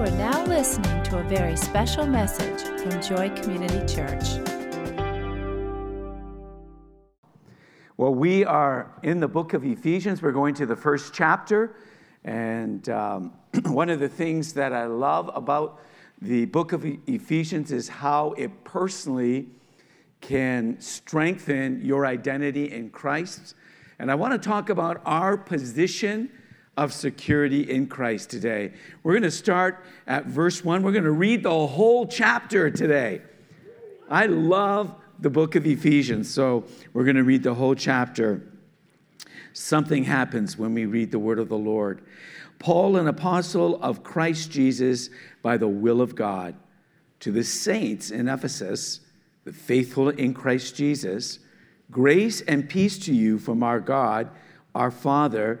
are now listening to a very special message from Joy Community Church. Well, we are in the book of Ephesians. We're going to the first chapter. And um, one of the things that I love about the book of Ephesians is how it personally can strengthen your identity in Christ. And I want to talk about our position of security in Christ today. We're going to start at verse 1. We're going to read the whole chapter today. I love the book of Ephesians, so we're going to read the whole chapter. Something happens when we read the word of the Lord. Paul, an apostle of Christ Jesus by the will of God, to the saints in Ephesus, the faithful in Christ Jesus, grace and peace to you from our God, our Father,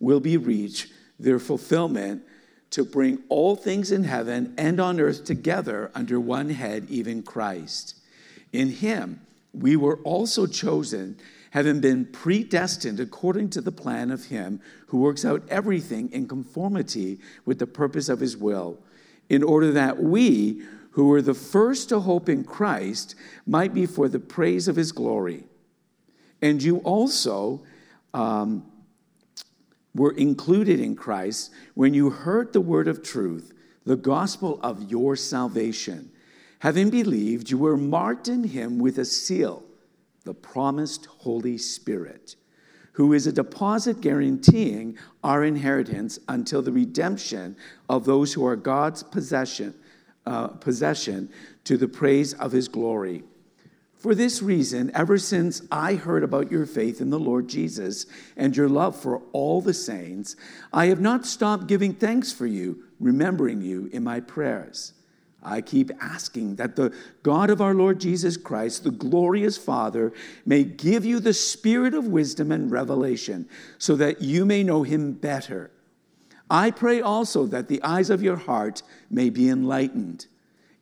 will be reached, their fulfillment, to bring all things in heaven and on earth together under one head, even Christ. In him we were also chosen, having been predestined according to the plan of him who works out everything in conformity with the purpose of his will, in order that we, who were the first to hope in Christ, might be for the praise of his glory. And you also, um, were included in Christ when you heard the word of truth, the gospel of your salvation. Having believed, you were marked in him with a seal, the promised Holy Spirit, who is a deposit guaranteeing our inheritance until the redemption of those who are God's possession, uh, possession to the praise of his glory. For this reason, ever since I heard about your faith in the Lord Jesus and your love for all the saints, I have not stopped giving thanks for you, remembering you in my prayers. I keep asking that the God of our Lord Jesus Christ, the glorious Father, may give you the spirit of wisdom and revelation so that you may know him better. I pray also that the eyes of your heart may be enlightened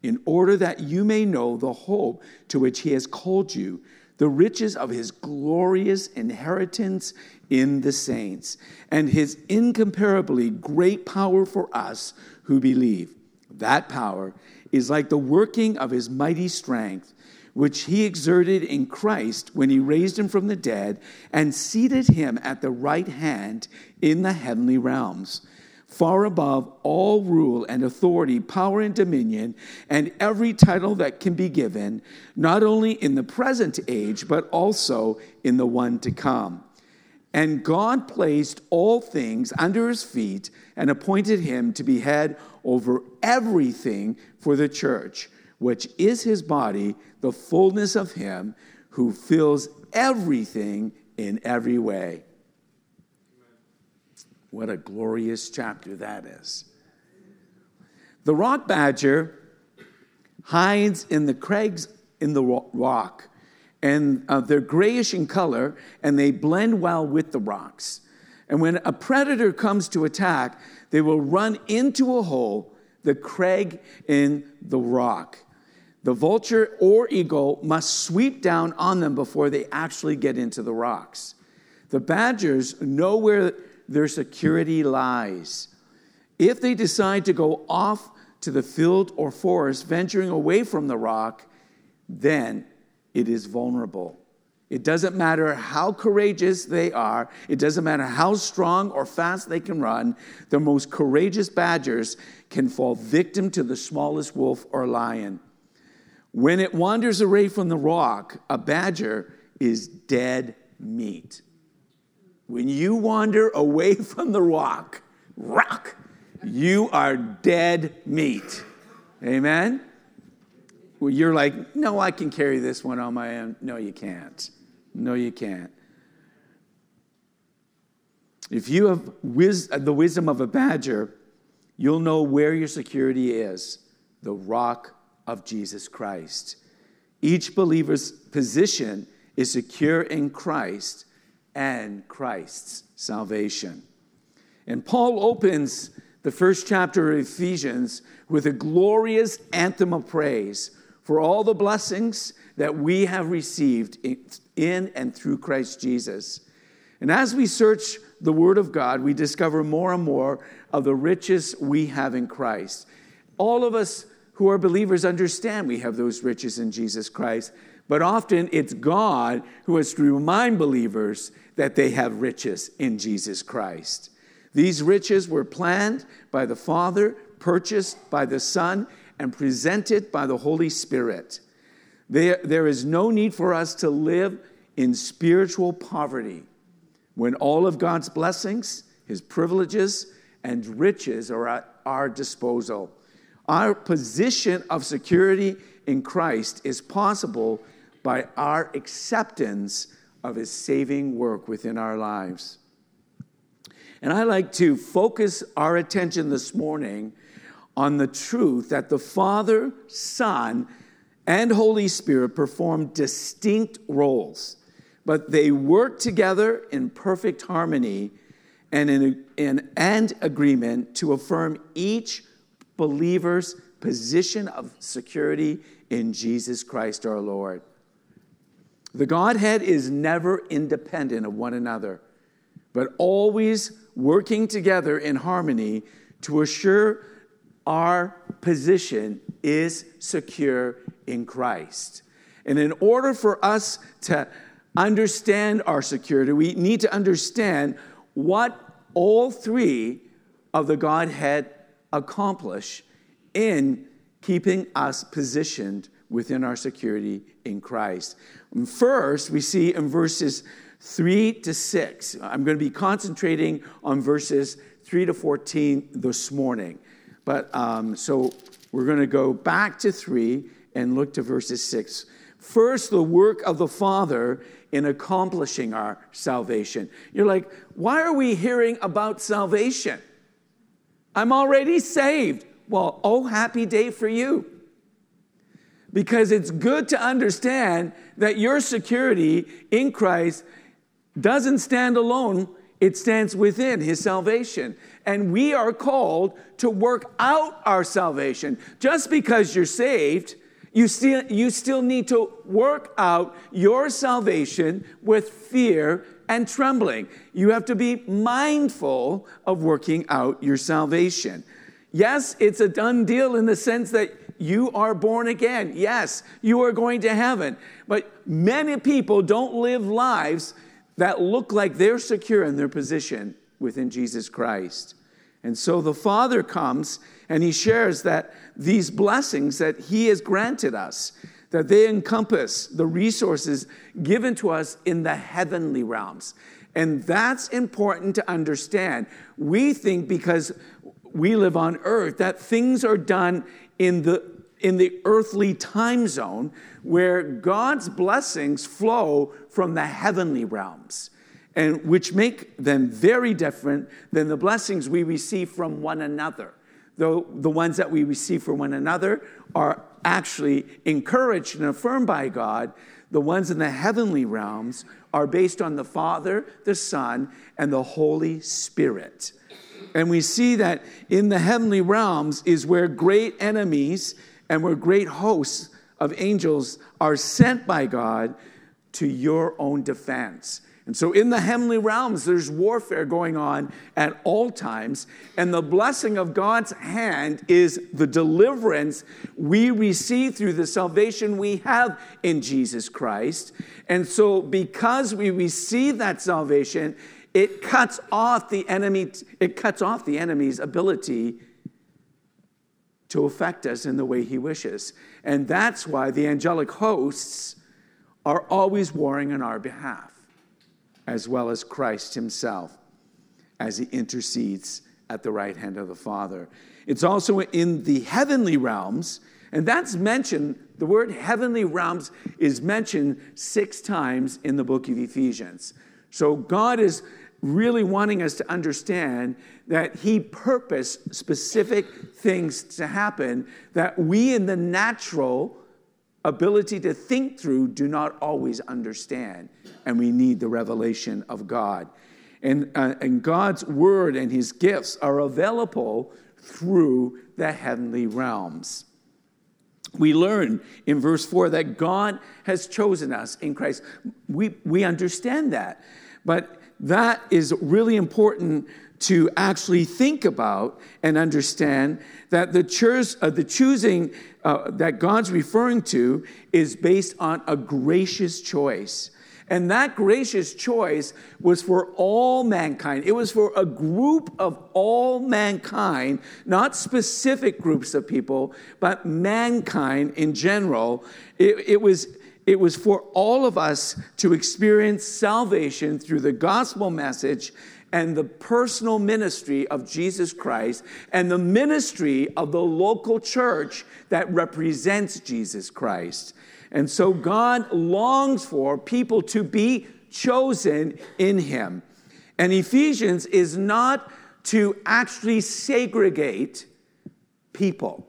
in order that you may know the hope to which he has called you, the riches of his glorious inheritance in the saints, and his incomparably great power for us who believe. That power is like the working of his mighty strength, which he exerted in Christ when he raised him from the dead and seated him at the right hand in the heavenly realms far above all rule and authority, power and dominion, and every title that can be given, not only in the present age, but also in the one to come. And God placed all things under his feet and appointed him to be head over everything for the church, which is his body, the fullness of him who fills everything in every way. What a glorious chapter that is. The rock badger hides in the crags in the rock, and uh, they're grayish in color, and they blend well with the rocks. And when a predator comes to attack, they will run into a hole, the crag in the rock. The vulture or eagle must sweep down on them before they actually get into the rocks. The badgers know where their security lies. If they decide to go off to the field or forest, venturing away from the rock, then it is vulnerable. It doesn't matter how courageous they are, it doesn't matter how strong or fast they can run, the most courageous badgers can fall victim to the smallest wolf or lion. When it wanders away from the rock, a badger is dead meat. When you wander away from the rock, rock, you are dead meat. Amen? Well, you're like, no, I can carry this one on my own. No, you can't. No, you can't. If you have wis- the wisdom of a badger, you'll know where your security is the rock of Jesus Christ. Each believer's position is secure in Christ and Christ's salvation. And Paul opens the first chapter of Ephesians with a glorious anthem of praise for all the blessings that we have received in and through Christ Jesus. And as we search the Word of God, we discover more and more of the riches we have in Christ. All of us who are believers understand we have those riches in Jesus Christ, but often it's God who has to remind believers that they have riches in Jesus Christ. These riches were planned by the Father, purchased by the Son, and presented by the Holy Spirit. There, there is no need for us to live in spiritual poverty when all of God's blessings, His privileges, and riches are at our disposal. Our position of security in Christ is possible by our acceptance of His saving work within our lives. And I like to focus our attention this morning on the truth that the Father, Son, and Holy Spirit perform distinct roles, but they work together in perfect harmony and in, in and agreement to affirm each believer's position of security in Jesus Christ our Lord. The Godhead is never independent of one another, but always working together in harmony to assure our position is secure in Christ. And in order for us to understand our security, we need to understand what all three of the Godhead accomplish in keeping us positioned within our security in Christ. First, we see in verses 3 to 6. I'm going to be concentrating on verses 3 to 14 this morning. But um, so we're going to go back to 3 and look to verses 6. First, the work of the Father in accomplishing our salvation. You're like, why are we hearing about salvation? I'm already saved. Well, oh, happy day for you. Because it's good to understand that your security in Christ doesn't stand alone, it stands within his salvation. And we are called to work out our salvation. Just because you're saved, you still, you still need to work out your salvation with fear and trembling. You have to be mindful of working out your salvation. Yes, it's a done deal in the sense that you are born again. Yes, you are going to heaven. But many people don't live lives that look like they're secure in their position within Jesus Christ. And so the Father comes and he shares that these blessings that he has granted us, that they encompass the resources given to us in the heavenly realms. And that's important to understand. We think because we live on earth that things are done in the in the earthly time zone where God's blessings flow from the heavenly realms and which make them very different than the blessings we receive from one another. Though the ones that we receive from one another are actually encouraged and affirmed by God, the ones in the heavenly realms are based on the Father, the Son, and the Holy Spirit. And we see that in the heavenly realms is where great enemies and where great hosts of angels are sent by God to your own defense. And so in the heavenly realms, there's warfare going on at all times. And the blessing of God's hand is the deliverance we receive through the salvation we have in Jesus Christ. And so, because we receive that salvation, it cuts off the enemy, it cuts off the enemy's ability to affect us in the way he wishes. And that's why the angelic hosts are always warring on our behalf as well as Christ himself as he intercedes at the right hand of the Father. It's also in the heavenly realms, and that's mentioned, the word heavenly realms is mentioned six times in the book of Ephesians. So God is really wanting us to understand that he purposed specific things to happen that we in the natural ability to think through do not always understand and we need the revelation of God. And, uh, and God's word and his gifts are available through the heavenly realms. We learn in verse 4 that God has chosen us in Christ. We, we understand that. But that is really important to actually think about and understand that the, church, uh, the choosing uh, that God's referring to is based on a gracious choice. And that gracious choice was for all mankind. It was for a group of all mankind, not specific groups of people, but mankind in general. It, it, was, it was for all of us to experience salvation through the gospel message and the personal ministry of Jesus Christ and the ministry of the local church that represents Jesus Christ. And so God longs for people to be chosen in Him. And Ephesians is not to actually segregate people,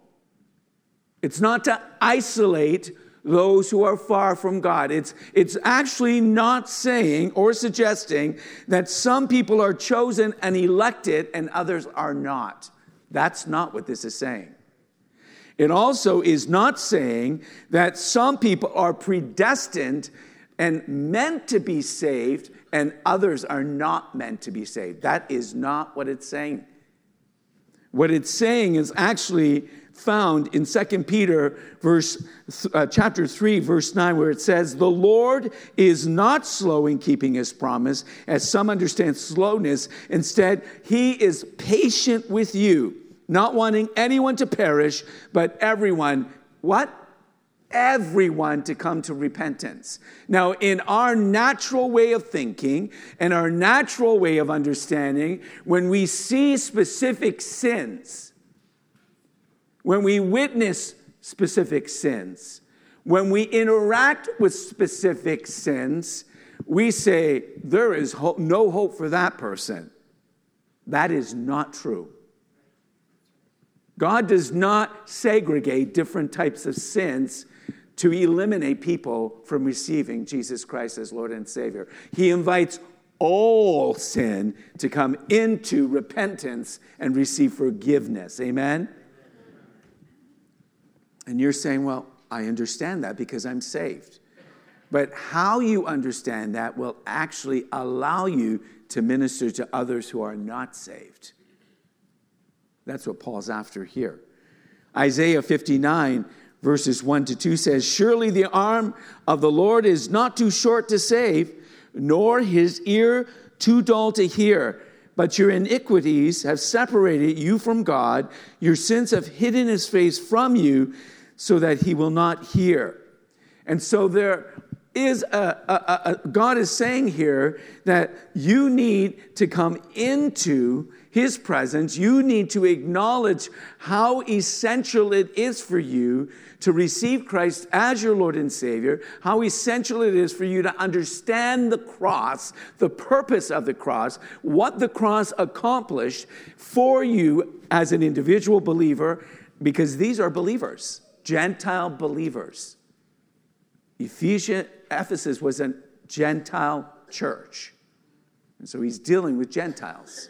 it's not to isolate those who are far from God. It's, it's actually not saying or suggesting that some people are chosen and elected and others are not. That's not what this is saying. It also is not saying that some people are predestined and meant to be saved and others are not meant to be saved. That is not what it's saying. What it's saying is actually found in 2 Peter verse uh, chapter 3 verse 9 where it says the Lord is not slow in keeping his promise as some understand slowness instead he is patient with you not wanting anyone to perish, but everyone, what? Everyone to come to repentance. Now, in our natural way of thinking and our natural way of understanding, when we see specific sins, when we witness specific sins, when we interact with specific sins, we say, There is no hope for that person. That is not true. God does not segregate different types of sins to eliminate people from receiving Jesus Christ as Lord and Savior. He invites all sin to come into repentance and receive forgiveness. Amen? And you're saying, well, I understand that because I'm saved. But how you understand that will actually allow you to minister to others who are not saved. That's what Paul's after here. Isaiah 59, verses 1 to 2 says, Surely the arm of the Lord is not too short to save, nor his ear too dull to hear. But your iniquities have separated you from God. Your sins have hidden his face from you so that he will not hear. And so there is a, a, a, God is saying here that you need to come into his presence, you need to acknowledge how essential it is for you to receive Christ as your Lord and Savior, how essential it is for you to understand the cross, the purpose of the cross, what the cross accomplished for you as an individual believer, because these are believers, Gentile believers. Ephesians, Ephesus was a Gentile church. And so he's dealing with Gentiles.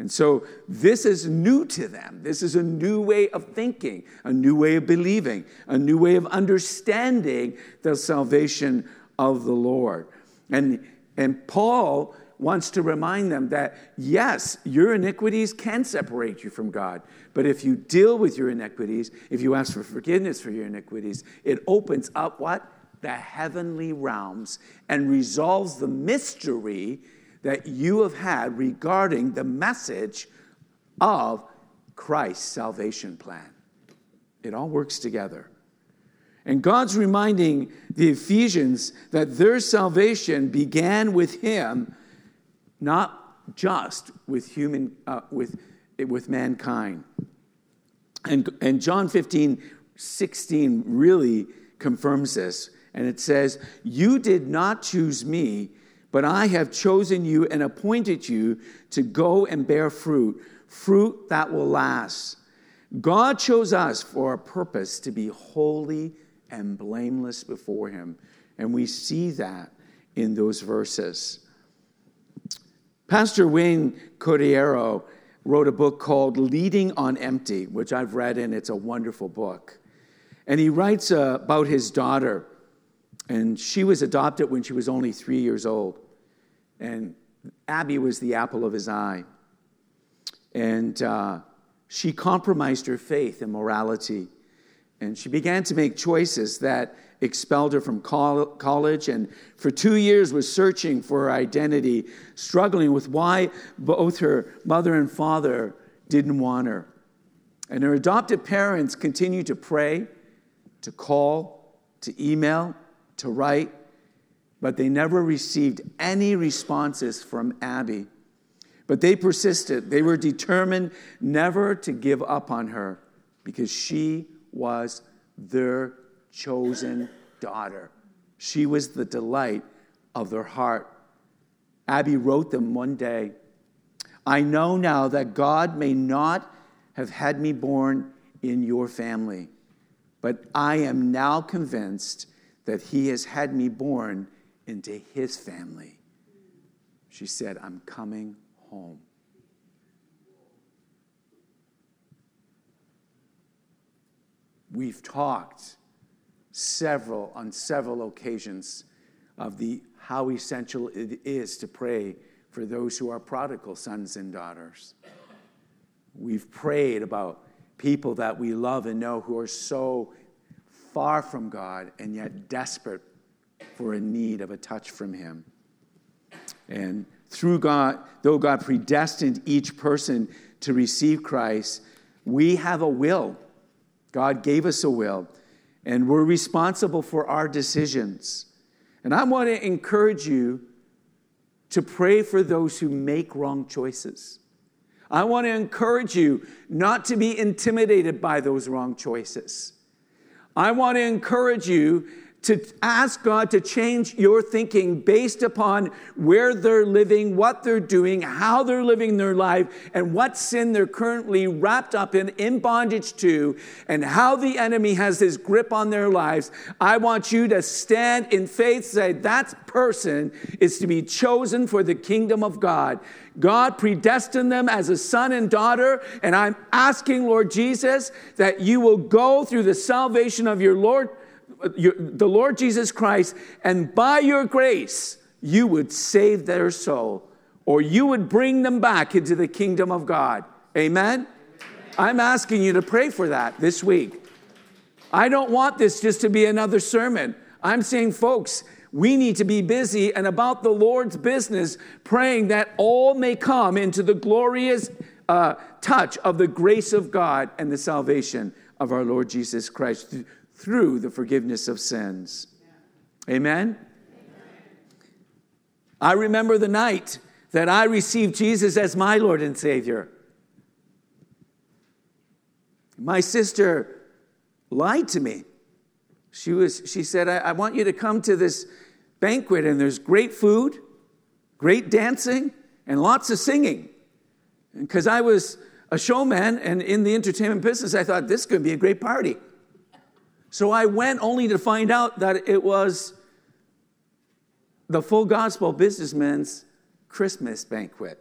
And so this is new to them. This is a new way of thinking, a new way of believing, a new way of understanding the salvation of the Lord. And, And Paul wants to remind them that yes, your iniquities can separate you from God. But if you deal with your iniquities, if you ask for forgiveness for your iniquities, it opens up what? The heavenly realms and resolves the mystery that you have had regarding the message of Christ's salvation plan. It all works together. And God's reminding the Ephesians that their salvation began with Him not just with human uh, with with mankind and and john 15 16 really confirms this and it says you did not choose me but i have chosen you and appointed you to go and bear fruit fruit that will last. God chose us for a purpose to be holy and blameless before him. And we see that in those verses. Pastor Wayne Cordeiro wrote a book called Leading on Empty, which I've read, and it's a wonderful book. And he writes uh, about his daughter, and she was adopted when she was only three years old. And Abby was the apple of his eye. And uh, she compromised her faith and morality. And she began to make choices that expelled her from college and for two years was searching for her identity, struggling with why both her mother and father didn't want her. And her adopted parents continued to pray, to call, to email, to write, but they never received any responses from Abby. But they persisted. They were determined never to give up on her because she was their chosen daughter. She was the delight of their heart. Abby wrote them one day I know now that God may not have had me born in your family, but I am now convinced that He has had me born into His family. She said, I'm coming home. We've talked several on several occasions of the how essential it is to pray for those who are prodigal sons and daughters. We've prayed about people that we love and know who are so far from God and yet desperate for a need of a touch from Him. And through God, though God predestined each person to receive Christ, we have a will. God gave us a will and we're responsible for our decisions. And I want to encourage you to pray for those who make wrong choices. I want to encourage you not to be intimidated by those wrong choices. I want to encourage you to ask God to change your thinking based upon where they're living, what they're doing, how they're living their life, and what sin they're currently wrapped up in, in bondage to, and how the enemy has his grip on their lives. I want you to stand in faith, say, that person is to be chosen for the kingdom of God. God predestined them as a son and daughter, and I'm asking, Lord Jesus, that you will go through the salvation of your Lord your, the Lord Jesus Christ, and by your grace, you would save their soul, or you would bring them back into the kingdom of God. Amen? I'm asking you to pray for that this week. I don't want this just to be another sermon. I'm saying, folks, we need to be busy and about the Lord's business, praying that all may come into the glorious uh, touch of the grace of God and the salvation of our Lord Jesus Christ through the forgiveness of sins. Amen? I remember the night that I received Jesus as my Lord and Savior. My sister lied to me. She, was, she said, I, I want you to come to this banquet, and there's great food, great dancing, and lots of singing. Because I was a showman and in the entertainment business, I thought this could be a great party. So I went only to find out that it was the full gospel businessman's Christmas banquet.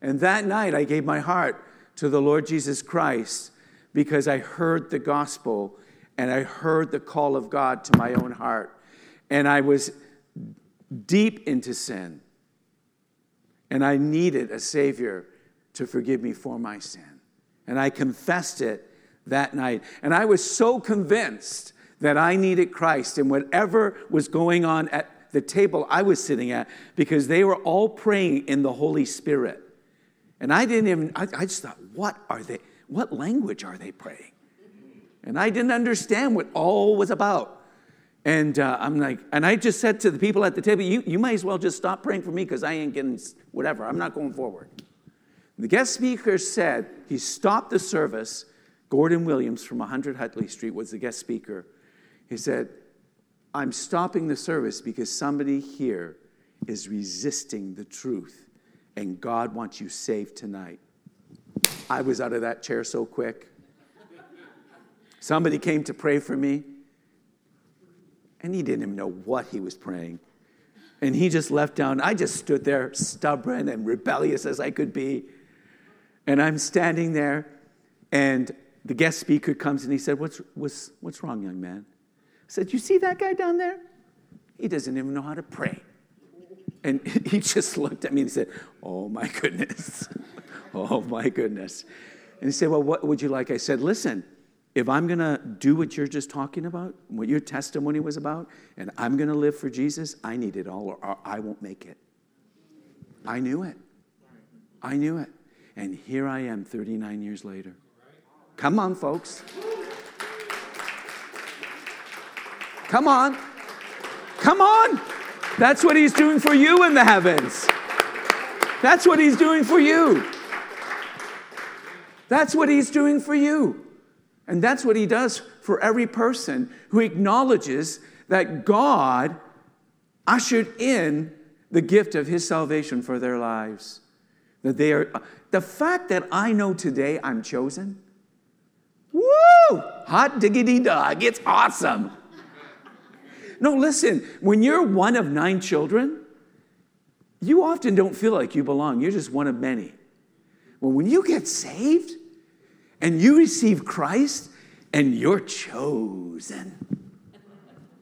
And that night I gave my heart to the Lord Jesus Christ because I heard the gospel and I heard the call of God to my own heart. And I was deep into sin. And I needed a Savior to forgive me for my sin. And I confessed it that night. And I was so convinced that I needed Christ and whatever was going on at the table I was sitting at, because they were all praying in the Holy Spirit. And I didn't even, I, I just thought, what are they, what language are they praying? And I didn't understand what all was about. And uh, I'm like, and I just said to the people at the table, you, you might as well just stop praying for me because I ain't getting whatever. I'm not going forward. The guest speaker said he stopped the service. Gordon Williams from 100 Huntley Street was the guest speaker. He said, I'm stopping the service because somebody here is resisting the truth, and God wants you saved tonight. I was out of that chair so quick. Somebody came to pray for me, and he didn't even know what he was praying. And he just left down. I just stood there, stubborn and rebellious as I could be. And I'm standing there, and the guest speaker comes and he said, What's, what's, what's wrong, young man? I said, You see that guy down there? He doesn't even know how to pray. And he just looked at me and said, Oh my goodness. oh my goodness. And he said, Well, what would you like? I said, Listen, if I'm going to do what you're just talking about, what your testimony was about, and I'm going to live for Jesus, I need it all or I won't make it. I knew it. I knew it. And here I am 39 years later. Come on, folks. Come on. Come on. That's what he's doing for you in the heavens. That's what he's doing for you. That's what he's doing for you. And that's what he does for every person who acknowledges that God ushered in the gift of his salvation for their lives. That they are the fact that I know today I'm chosen. Woo! Hot diggity dog. It's awesome. No, listen, when you're one of nine children, you often don't feel like you belong. You're just one of many. Well, when you get saved and you receive Christ and you're chosen.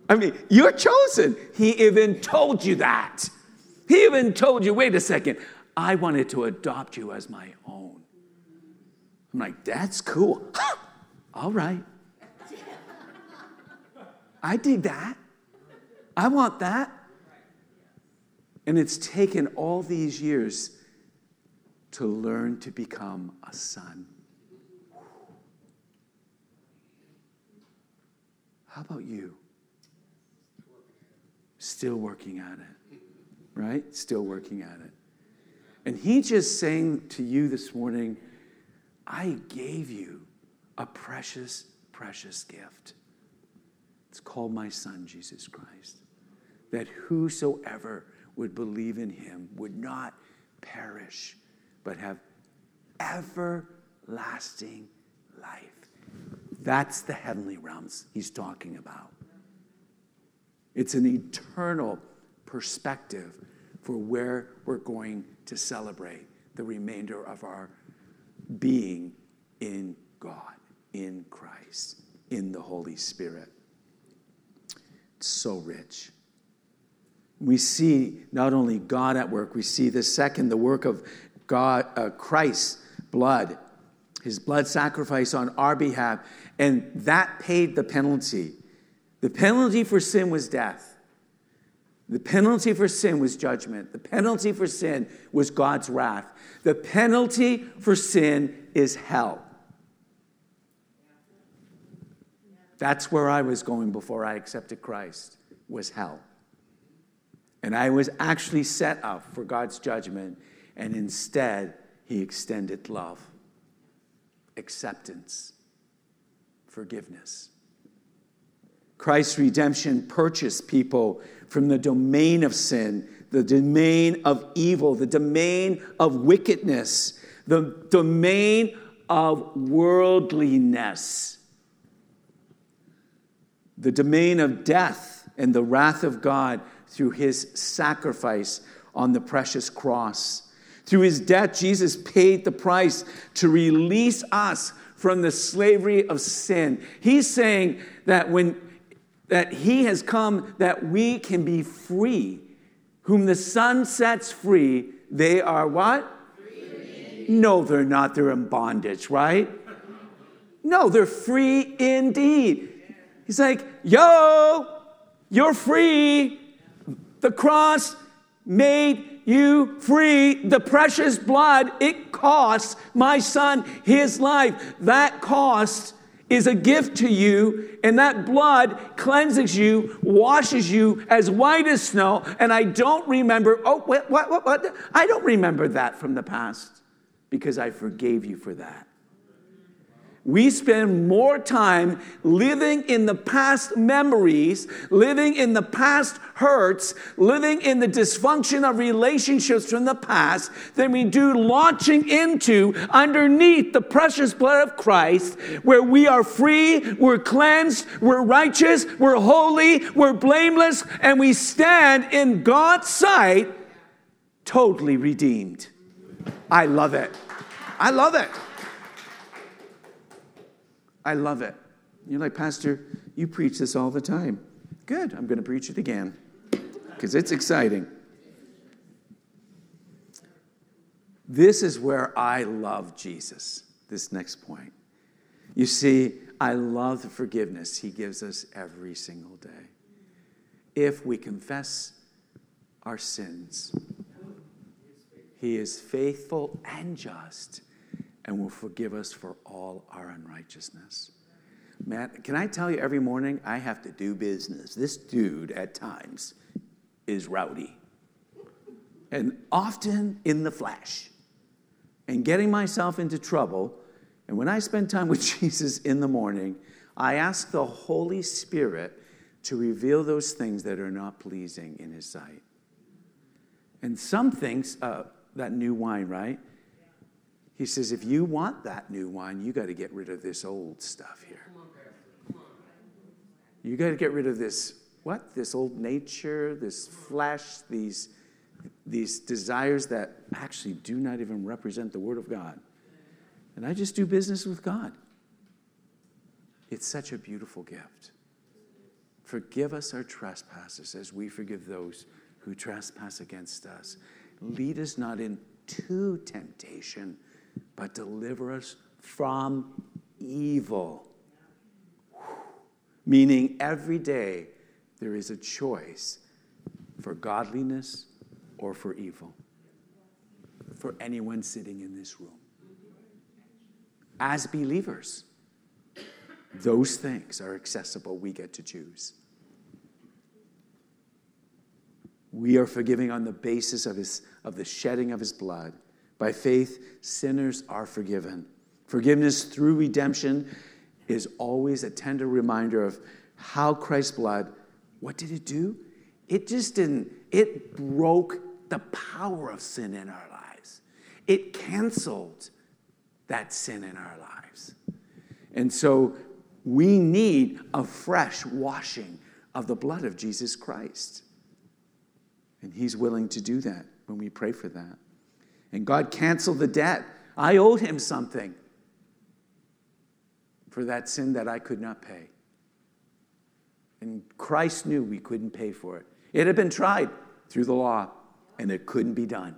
I mean, you're chosen. He even told you that. He even told you, wait a second, I wanted to adopt you as my own. I'm like, that's cool. All right. I did that. I want that. And it's taken all these years to learn to become a son. How about you? Still working at it, right? Still working at it. And he just saying to you this morning, I gave you a precious, precious gift. It's called my son, Jesus Christ that whosoever would believe in him would not perish, but have everlasting life. That's the heavenly realms he's talking about. It's an eternal perspective for where we're going to celebrate the remainder of our being in God, in Christ, in the Holy Spirit. It's so rich we see not only God at work, we see the second, the work of God, uh, Christ's blood, his blood sacrifice on our behalf, and that paid the penalty. The penalty for sin was death. The penalty for sin was judgment. The penalty for sin was God's wrath. The penalty for sin is hell. That's where I was going before I accepted Christ, was hell. And I was actually set up for God's judgment, and instead, He extended love, acceptance, forgiveness. Christ's redemption purchased people from the domain of sin, the domain of evil, the domain of wickedness, the domain of worldliness, the domain of death and the wrath of God through his sacrifice on the precious cross. Through his death, Jesus paid the price to release us from the slavery of sin. He's saying that when that he has come that we can be free Whom the Son sets free, they are what? No, they're not. They're in bondage, right? No, they're free indeed. He's like, yo, you're free. The cross made you free. The precious blood, it cost my son his life. That cost is a gift to you, and that blood cleanses you, washes you as white as snow. And I don't remember, oh, what, what, what, what? I don't remember that from the past because I forgave you for that. We spend more time living in the past memories, living in the past hurts, living in the dysfunction of relationships from the past than we do launching into underneath the precious blood of Christ, where we are free, we're cleansed, we're righteous, we're holy, we're blameless, and we stand in God's sight totally redeemed. I love it. I love it. I love it. You're like, Pastor, you preach this all the time. Good, I'm going to preach it again because it's exciting. This is where I love Jesus, this next point. You see, I love the forgiveness he gives us every single day. If we confess our sins, he is faithful and just and will forgive us for all our unrighteousness. Matt, can I tell you every morning I have to do business? This dude at times is rowdy and often in the flesh and getting myself into trouble. And when I spend time with Jesus in the morning, I ask the Holy Spirit to reveal those things that are not pleasing in His sight. And some things, uh, that new wine, right? He says, if you want that new wine, you got to get rid of this old stuff here. You got to get rid of this, what? This old nature, this flesh, these, these desires that actually do not even represent the Word of God. And I just do business with God. It's such a beautiful gift. Forgive us our trespasses as we forgive those who trespass against us. Lead us not into temptation but deliver us from evil. Meaning, every day there is a choice for godliness or for evil for anyone sitting in this room. As believers, those things are accessible. We get to choose. We are forgiving on the basis of, his, of the shedding of his blood. By faith, sinners are forgiven. Forgiveness through redemption is always a tender reminder of how Christ's blood, what did it do? It just didn't, it broke the power of sin in our lives. It canceled that sin in our lives. And so we need a fresh washing of the blood of Jesus Christ. And He's willing to do that when we pray for that. And God canceled the debt. I owed him something for that sin that I could not pay. And Christ knew we couldn't pay for it. It had been tried through the law, and it couldn't be done.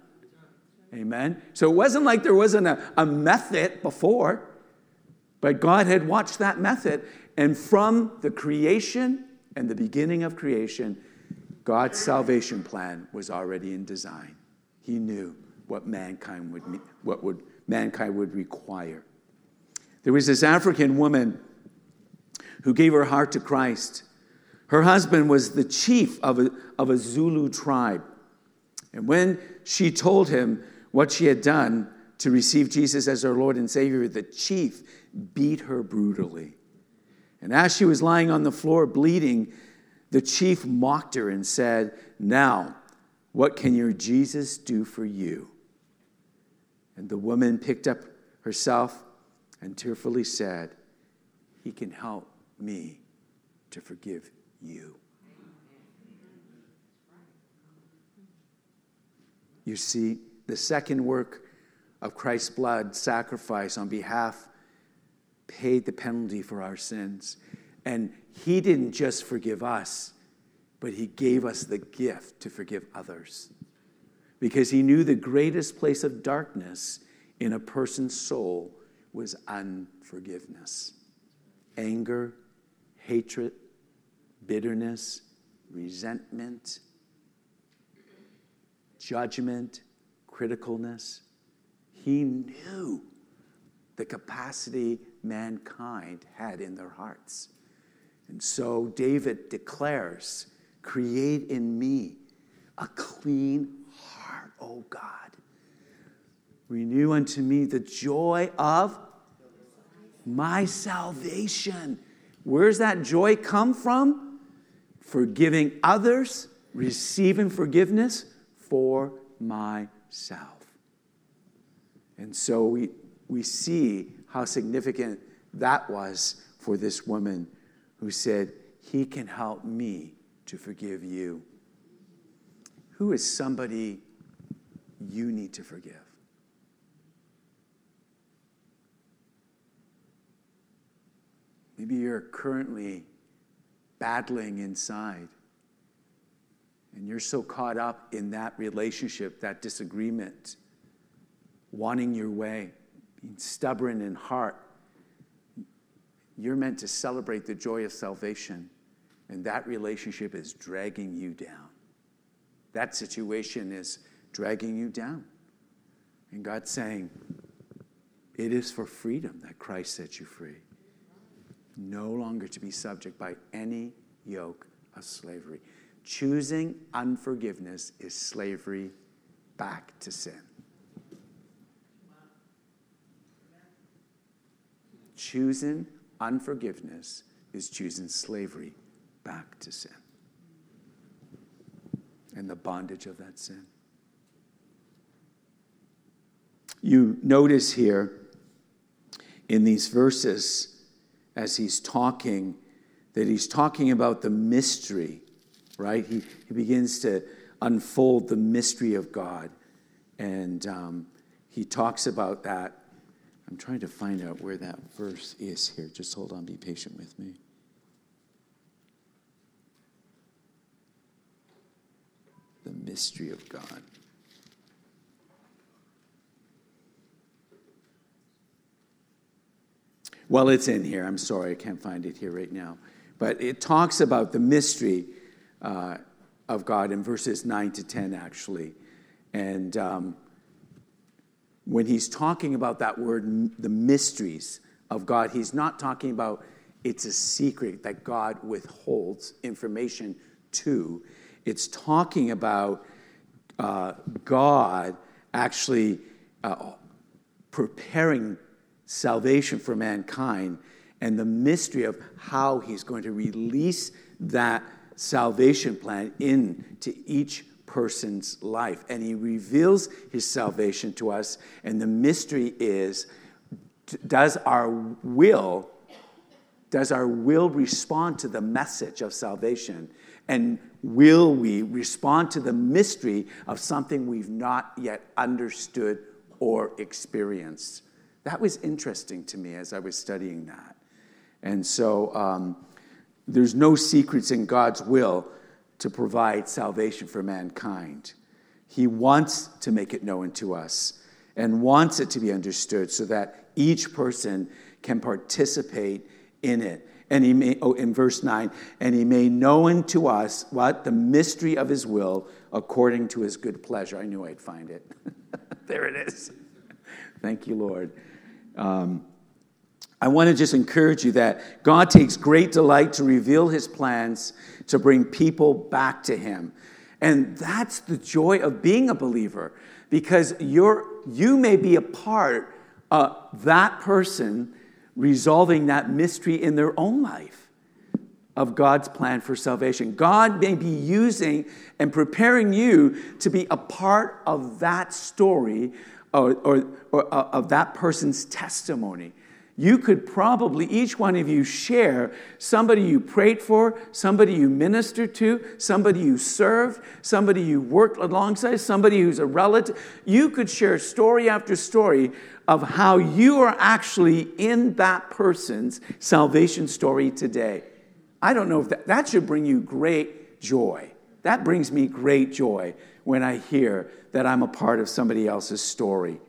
Amen? So it wasn't like there wasn't a, a method before, but God had watched that method. And from the creation and the beginning of creation, God's salvation plan was already in design. He knew what mankind would, what would, mankind would require. There was this African woman who gave her heart to Christ. Her husband was the chief of a, of a Zulu tribe. And when she told him what she had done to receive Jesus as her Lord and Savior, the chief beat her brutally. And as she was lying on the floor bleeding, the chief mocked her and said, Now, what can your Jesus do for you? And the woman picked up herself and tearfully said, He can help me to forgive you. You see, the second work of Christ's blood sacrifice on behalf paid the penalty for our sins. And He didn't just forgive us, but he gave us the gift to forgive others because he knew the greatest place of darkness in a person's soul was unforgiveness, anger, hatred, bitterness, resentment, judgment, criticalness. He knew the capacity mankind had in their hearts. And so David declares, Create in me a clean O God. Renew unto me the joy of my salvation. Where's that joy come from? Forgiving others, receiving forgiveness for myself. And so we, we see how significant that was for this woman who said, He can help me to forgive you. Who is somebody you need to forgive? Maybe you're currently battling inside and you're so caught up in that relationship, that disagreement, wanting your way, being stubborn in heart. You're meant to celebrate the joy of salvation, and that relationship is dragging you down. That situation is dragging you down. And God's saying, It is for freedom that Christ set you free no longer to be subject by any yoke of slavery. Choosing unforgiveness is slavery back to sin. Choosing unforgiveness is choosing slavery back to sin and the bondage of that sin. You notice here in these verses as he's talking that he's talking about the mystery, right? He, he begins to unfold the mystery of God. And um, he talks about that. I'm trying to find out where that verse is here. Just hold on, be patient with me. The mystery of God. Well, it's in here. I'm sorry, I can't find it here right now. But it talks about the mystery uh, of God in verses 9 to 10, actually. And um, when he's talking about that word, the mysteries of God, he's not talking about it's a secret that God withholds information to. It's talking about uh, God actually uh, preparing salvation for mankind and the mystery of how he's going to release that salvation plan into each person's life. And he reveals his salvation to us, and the mystery is does our will does our will respond to the message of salvation and will we respond to the mystery of something we've not yet understood or experienced that was interesting to me as I was studying that. And so um, there's no secrets in God's will to provide salvation for mankind. He wants to make it known to us and wants it to be understood so that each person can participate in it. And he may, oh, in verse 9, and he may know unto us what? The mystery of his will according to his good pleasure. I knew I'd find it. there it is. Thank you, Lord. Um, I want to just encourage you that God takes great delight to reveal his plans to bring people back to him. And that's the joy of being a believer because you're, you may be a part of that person resolving that mystery in their own life of God's plan for salvation. God may be using and preparing you to be a part of that story or, or, or uh, of that person's testimony. You could probably, each one of you, share somebody you prayed for, somebody you ministered to, somebody you served, somebody you worked alongside, somebody who's a relative. You could share story after story of how you are actually in that person's salvation story today. I don't know if that, that should bring you great joy. That brings me great joy when I hear that I'm a part of somebody else's story.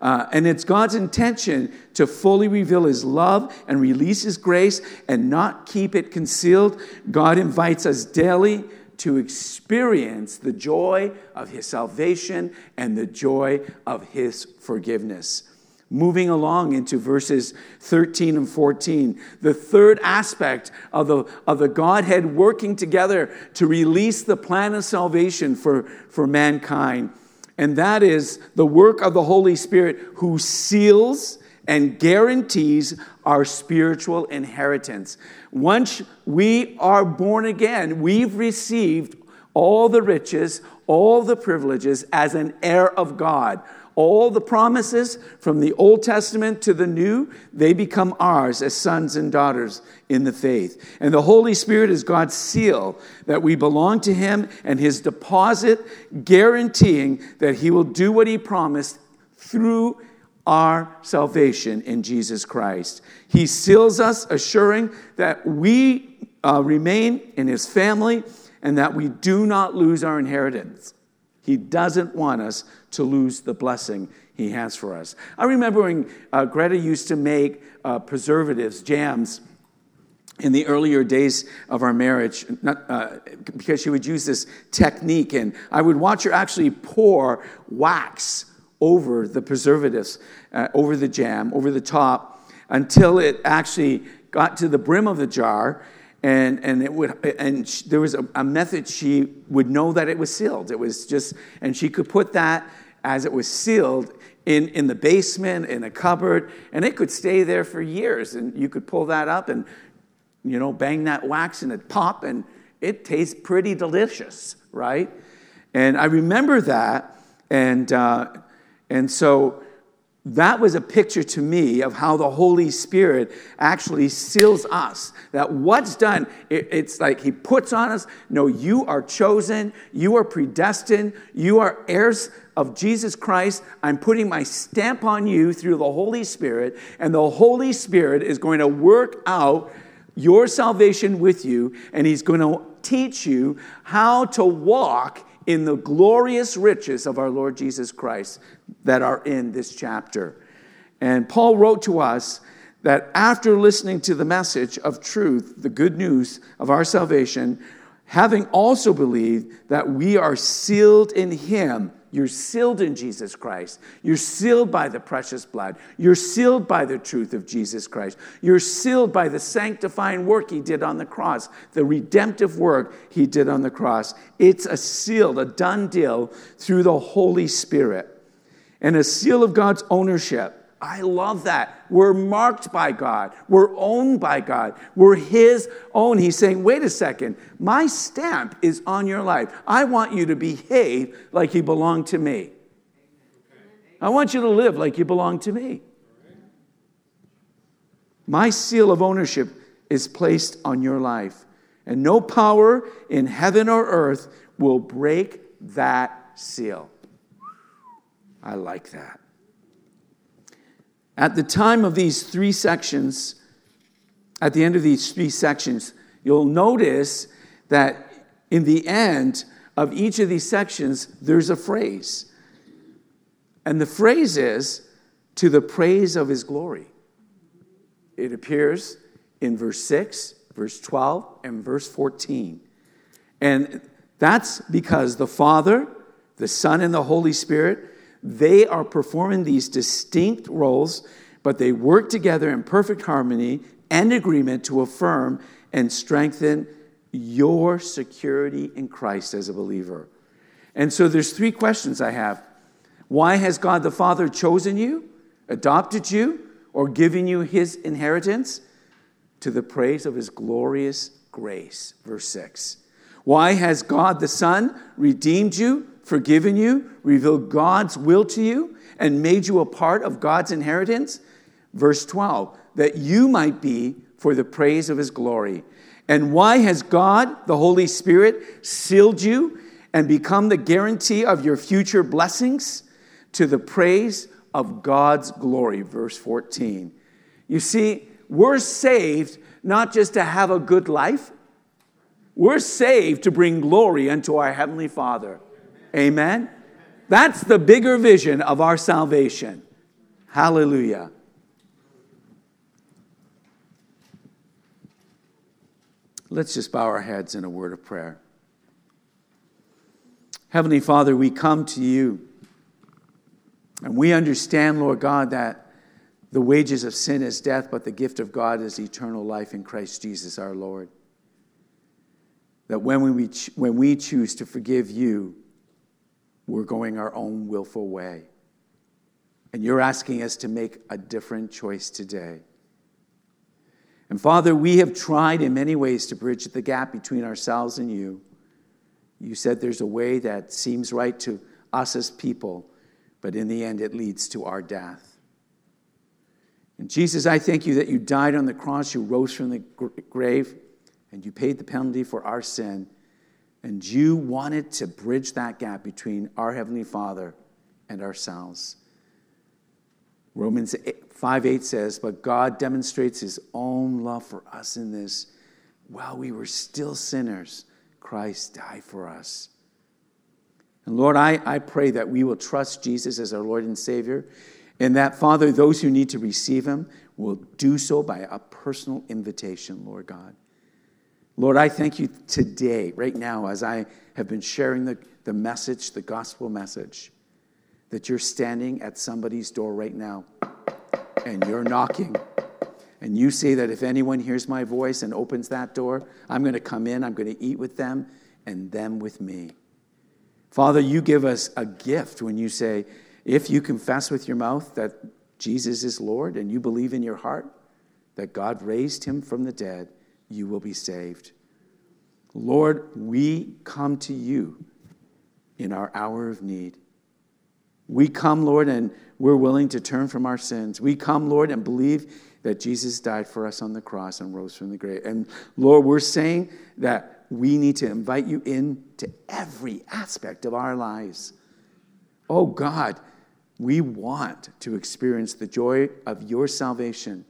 Uh, and it's God's intention to fully reveal His love and release His grace and not keep it concealed. God invites us daily to experience the joy of His salvation and the joy of His forgiveness. Moving along into verses 13 and 14, the third aspect of the, of the Godhead working together to release the plan of salvation for, for mankind and that is the work of the Holy Spirit who seals and guarantees our spiritual inheritance. Once we are born again, we've received all the riches, all the privileges as an heir of God. All the promises from the Old Testament to the New, they become ours as sons and daughters in the faith. And the Holy Spirit is God's seal that we belong to Him and His deposit guaranteeing that He will do what He promised through our salvation in Jesus Christ. He seals us, assuring that we uh, remain in His family and that we do not lose our inheritance. He doesn't want us to lose the blessing He has for us. I remember when uh, Greta used to make uh, preservatives, jams, in the earlier days of our marriage, not, uh, because she would use this technique, and I would watch her actually pour wax over the preservatives, uh, over the jam, over the top, until it actually got to the brim of the jar and and it would and there was a, a, method she would know that it was sealed. It was just and she could put that as it was sealed in in the basement in a cupboard and it could stay there for years. And you could pull that up and you know bang that wax and it pop and it tastes pretty delicious right? And i remember that and uh, and so that was a picture to me of how the Holy Spirit actually seals us. That what's done, it, it's like He puts on us no, you are chosen, you are predestined, you are heirs of Jesus Christ. I'm putting my stamp on you through the Holy Spirit, and the Holy Spirit is going to work out your salvation with you, and He's going to teach you how to walk in the glorious riches of our Lord Jesus Christ that are in this chapter. And Paul wrote to us that after listening to the message of truth, the good news of our salvation, having also believed that we are sealed in Him you're sealed in Jesus Christ. You're sealed by the precious blood. You're sealed by the truth of Jesus Christ. You're sealed by the sanctifying work He did on the cross, the redemptive work He did on the cross. It's a seal, a done deal through the Holy Spirit, and a seal of God's ownership. I love that. We're marked by God. We're owned by God. We're His own. He's saying, wait a second, my stamp is on your life. I want you to behave like you belong to me. I want you to live like you belong to me. My seal of ownership is placed on your life, and no power in heaven or earth will break that seal. I like that. At the time of these three sections, at the end of these three sections, you'll notice that in the end of each of these sections, there's a phrase. And the phrase is, to the praise of his glory. It appears in verse 6, verse 12, and verse 14. And that's because the Father, the Son, and the Holy Spirit they are performing these distinct roles, but they work together in perfect harmony and agreement to affirm and strengthen your security in Christ as a believer. And so there's three questions I have. Why has God the Father chosen you, adopted you, or given you his inheritance? To the praise of his glorious grace. Verse 6. Why has God the Son redeemed you forgiven you, revealed God's will to you, and made you a part of God's inheritance? Verse 12, that you might be for the praise of his glory. And why has God, the Holy Spirit, sealed you and become the guarantee of your future blessings? To the praise of God's glory. Verse 14. You see, we're saved not just to have a good life, We're saved to bring glory unto our Heavenly Father. Amen? That's the bigger vision of our salvation. Hallelujah. Let's just bow our heads in a word of prayer. Heavenly Father, we come to you and we understand, Lord God, that the wages of sin is death, but the gift of God is eternal life in Christ Jesus our Lord. That when we, when we choose to forgive you, we're going our own willful way. And you're asking us to make a different choice today. And Father, we have tried in many ways to bridge the gap between ourselves and you. You said there's a way that seems right to us as people, but in the end it leads to our death. And Jesus, I thank you that you died on the cross, you rose from the grave, and you paid the penalty for our sin. And you wanted to bridge that gap between our Heavenly Father and ourselves. Romans 5 8 says, But God demonstrates his own love for us in this. While we were still sinners, Christ died for us. And Lord, I, I pray that we will trust Jesus as our Lord and Savior, and that, Father, those who need to receive him will do so by a personal invitation, Lord God. Lord, I thank you today, right now, as I have been sharing the, the message, the gospel message that you're standing at somebody's door right now and you're knocking. And you say that if anyone hears my voice and opens that door, I'm going to come in, I'm going to eat with them, and them with me. Father, you give us a gift when you say, if you confess with your mouth that Jesus is Lord and you believe in your heart that God raised him from the dead, you will be saved. Lord, we come to you in our hour of need. We come, Lord, and we're willing to turn from our sins. We come, Lord, and believe that Jesus died for us on the cross and rose from the grave. And Lord, we're saying that we need to invite you into every aspect of our lives. Oh God, we want to experience the joy of your salvation,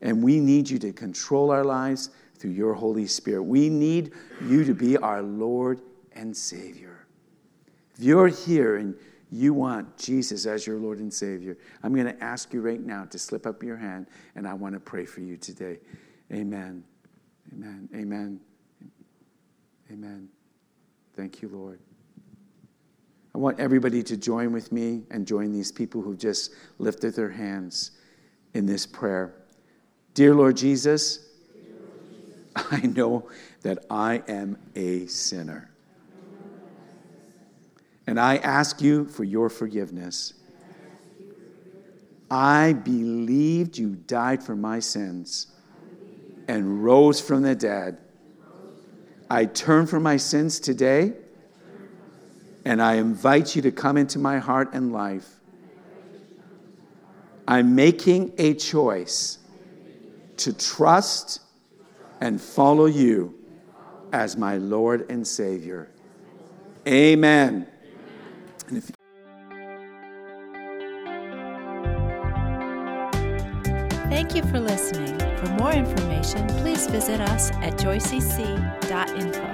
and we need you to control our lives through your Holy Spirit. We need you to be our Lord and Savior. If you're here and you want Jesus as your Lord and Savior, I'm going to ask you right now to slip up your hand, and I want to pray for you today. Amen. Amen. Amen. Amen. Thank you, Lord. I want everybody to join with me and join these people who've just lifted their hands in this prayer. Dear Lord Jesus, I know that I am a sinner. And I ask you for your forgiveness. I believed you died for my sins and rose from the dead. I turn from my sins today and I invite you to come into my heart and life. I'm making a choice to trust and follow you as my Lord and Savior. Amen. Thank you for listening. For more information, please visit us at joycc.info.